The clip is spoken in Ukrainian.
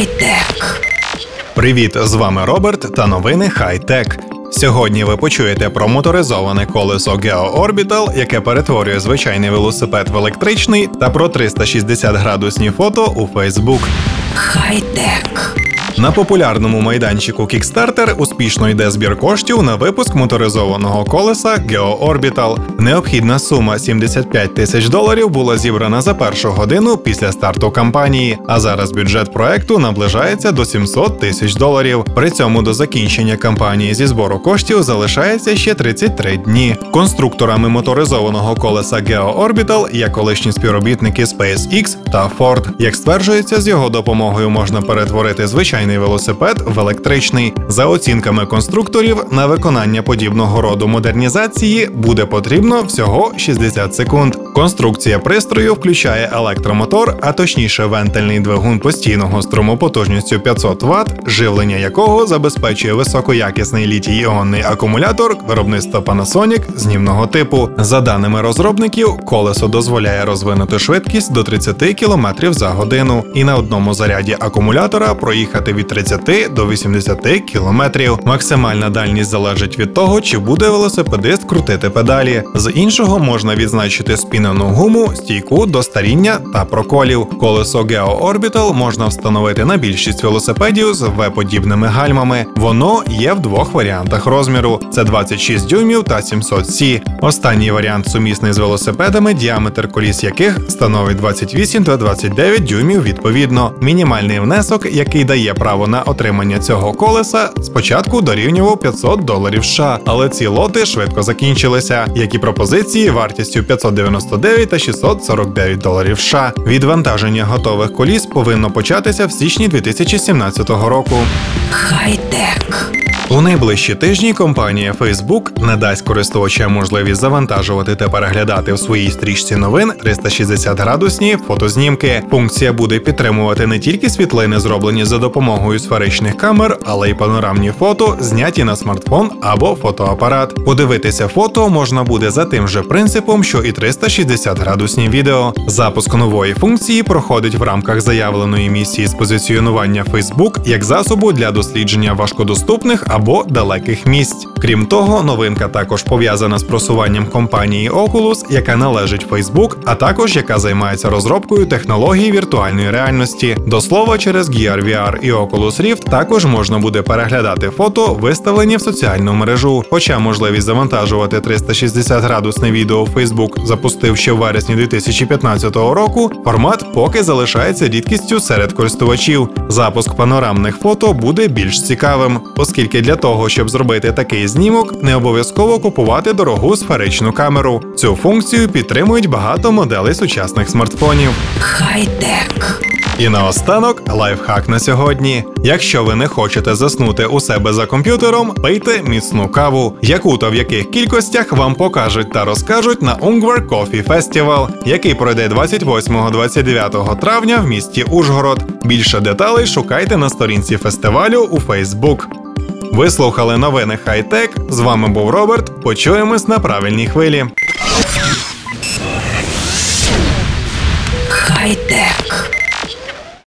Хай-тек. Привіт, з вами Роберт та новини Хай-Тек. Сьогодні ви почуєте про моторизоване колесо Geo Orbital, яке перетворює звичайний велосипед в електричний, та про 360 градусні фото у Facebook. Хай-тек. На популярному майданчику Kickstarter успішно йде збір коштів на випуск моторизованого колеса Geo Orbital. Необхідна сума 75 тисяч доларів була зібрана за першу годину після старту кампанії. А зараз бюджет проекту наближається до 700 тисяч доларів. При цьому до закінчення кампанії зі збору коштів залишається ще 33 дні. Конструкторами моторизованого колеса Geo Orbital є колишні співробітники SpaceX та Ford. Як стверджується, з його допомогою можна перетворити звичайний велосипед в електричний. За оцінками конструкторів, на виконання подібного роду модернізації буде потрібно всього 60 секунд. Конструкція пристрою включає електромотор, а точніше вентильний двигун постійного струму потужністю 500 Вт, живлення якого забезпечує високоякісний літій-іонний акумулятор виробництва Panasonic знімного типу. За даними розробників, колесо дозволяє розвинути швидкість до 30 км за годину і на одному заряді акумулятора проїхати від 30 до 80 км. Максимальна дальність залежить від того, чи буде велосипедист крутити педалі. З іншого можна відзначити спінену гуму, стійку до старіння та проколів. Колесо Geo Orbital можна встановити на більшість велосипедів з V-подібними гальмами. Воно є в двох варіантах розміру: це 26 дюймів та 700 С. Останній варіант сумісний з велосипедами, діаметр коліс яких становить 28 та 29 дюймів відповідно. Мінімальний внесок, який дає право на отримання цього колеса, спочатку дорівнював 500 доларів США, але ці лоти швидко закінчилися, як і пропозиції вартістю 599 та 649 доларів США. Відвантаження готових коліс повинно початися в січні 2017 року. Хай-тек. У найближчі тижні компанія Facebook надасть користувачам можливість завантажувати та переглядати в своїй стрічці новин 360 градусні фотознімки. Функція буде підтримувати не тільки світлини, зроблені за допомогою сферичних камер, але й панорамні фото, зняті на смартфон або фотоапарат. Подивитися фото можна буде за тим же принципом, що і 360 градусні відео. Запуск нової функції проходить в рамках заявленої місії з позиціонування Facebook як засобу для дослідження важкодоступних або далеких місць. Крім того, новинка також пов'язана з просуванням компанії Oculus, яка належить Facebook, а також яка займається розробкою технологій віртуальної реальності. До слова, через Gear VR і Oculus Rift також можна буде переглядати фото, виставлені в соціальну мережу. Хоча можливість завантажувати 360 градусне відео в Facebook запустив ще в вересні 2015 року. Формат поки залишається рідкістю серед користувачів. Запуск панорамних фото буде більш цікавим, оскільки для того, щоб зробити такий знімок, не обов'язково купувати дорогу сферичну камеру. Цю функцію підтримують багато моделей сучасних смартфонів. Хай-тек. І наостанок лайфхак на сьогодні. Якщо ви не хочете заснути у себе за комп'ютером, пийте міцну каву, яку та в яких кількостях вам покажуть та розкажуть на Ungvar Coffee Festival, який пройде 28-29 травня в місті Ужгород. Більше деталей шукайте на сторінці фестивалю у Facebook. Ви слухали новини Хай-Тек. З вами був Роберт. Почуємось на правильній хвилі. Хай-тек.